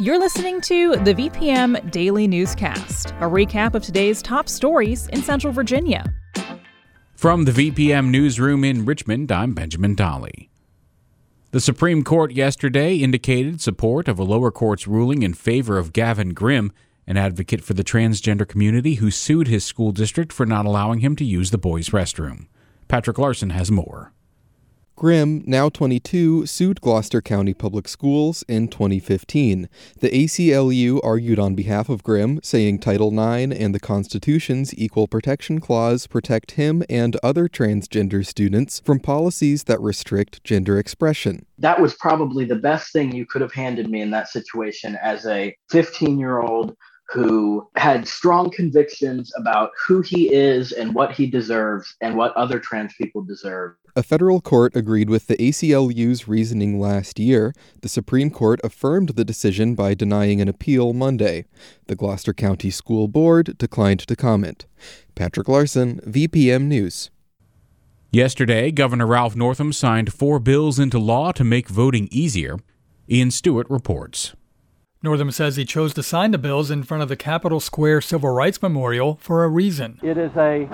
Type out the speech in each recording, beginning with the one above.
You're listening to the VPM Daily Newscast, a recap of today's top stories in Central Virginia. From the VPM Newsroom in Richmond, I'm Benjamin Dolly. The Supreme Court yesterday indicated support of a lower court's ruling in favor of Gavin Grimm, an advocate for the transgender community who sued his school district for not allowing him to use the boys' restroom. Patrick Larsen has more. Grimm, now 22, sued Gloucester County Public Schools in 2015. The ACLU argued on behalf of Grimm, saying Title IX and the Constitution's Equal Protection Clause protect him and other transgender students from policies that restrict gender expression. That was probably the best thing you could have handed me in that situation as a 15 year old who had strong convictions about who he is and what he deserves and what other trans people deserve. A federal court agreed with the ACLU's reasoning last year. The Supreme Court affirmed the decision by denying an appeal Monday. The Gloucester County School Board declined to comment. Patrick Larsen, VPM News. Yesterday, Governor Ralph Northam signed four bills into law to make voting easier. Ian Stewart reports. Northam says he chose to sign the bills in front of the Capitol Square Civil Rights Memorial for a reason. It is a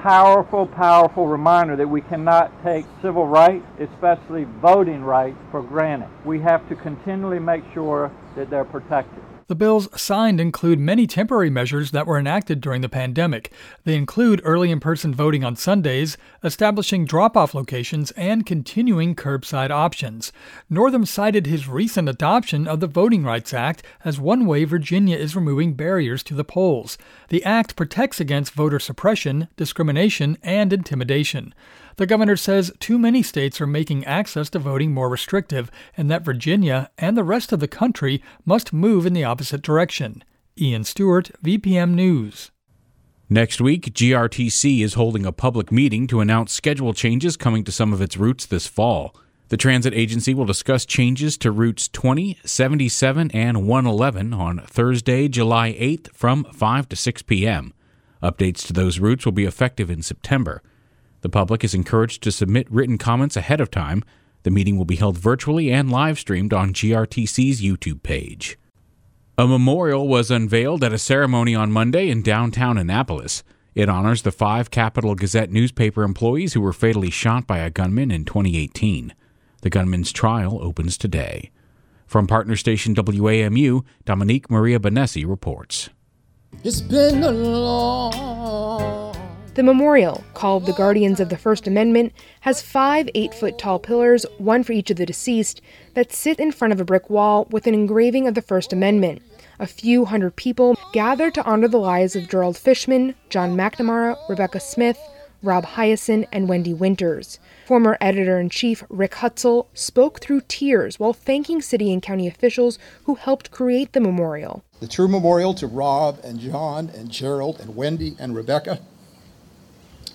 powerful, powerful reminder that we cannot take civil rights, especially voting rights, for granted. We have to continually make sure that they're protected. The bills signed include many temporary measures that were enacted during the pandemic. They include early in person voting on Sundays, establishing drop off locations, and continuing curbside options. Northam cited his recent adoption of the Voting Rights Act as one way Virginia is removing barriers to the polls. The act protects against voter suppression, discrimination, and intimidation. The governor says too many states are making access to voting more restrictive and that Virginia and the rest of the country must move in the opposite direction. Ian Stewart, VPM News. Next week, GRTC is holding a public meeting to announce schedule changes coming to some of its routes this fall. The transit agency will discuss changes to routes 20, 77, and 111 on Thursday, July 8th from 5 to 6 p.m. Updates to those routes will be effective in September. The public is encouraged to submit written comments ahead of time. The meeting will be held virtually and live streamed on GRTC's YouTube page. A memorial was unveiled at a ceremony on Monday in downtown Annapolis. It honors the five Capital Gazette newspaper employees who were fatally shot by a gunman in 2018. The gunman's trial opens today. From partner station WAMU, Dominique Maria Bonessi reports. It's been a long the memorial, called the Guardians of the First Amendment, has five eight foot tall pillars, one for each of the deceased, that sit in front of a brick wall with an engraving of the First Amendment. A few hundred people gathered to honor the lives of Gerald Fischman, John McNamara, Rebecca Smith, Rob Hiaasen, and Wendi Winters. Former editor in chief Rick Hutzell spoke through tears while thanking city and county officials who helped create the memorial. The true memorial to Rob and John and Gerald and Wendi and Rebecca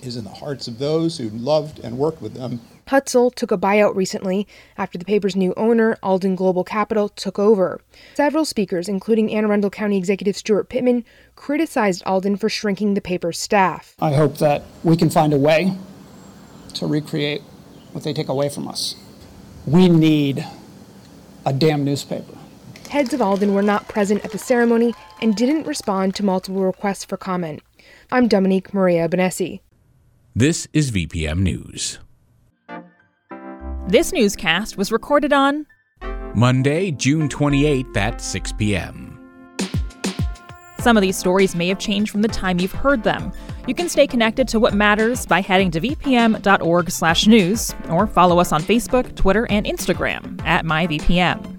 is in the hearts of those who loved and worked with them. Hutzell took a buyout recently after the paper's new owner, Alden Global Capital, took over. Several speakers, including Anne Arundel County Executive Steuart Pittman, criticized Alden for shrinking the paper's staff. I hope that we can find a way to recreate what they take away from us. We need a damn newspaper. Heads of Alden were not present at the ceremony and didn't respond to multiple requests for comment. I'm Dominique Maria Bonessi. This is VPM News. This newscast was recorded on Monday, June 28th at 6 p.m. Some of these stories may have changed from the time you've heard them. You can stay connected to what matters by heading to vpm.org/news or follow us on Facebook, Twitter, and Instagram at myvpm.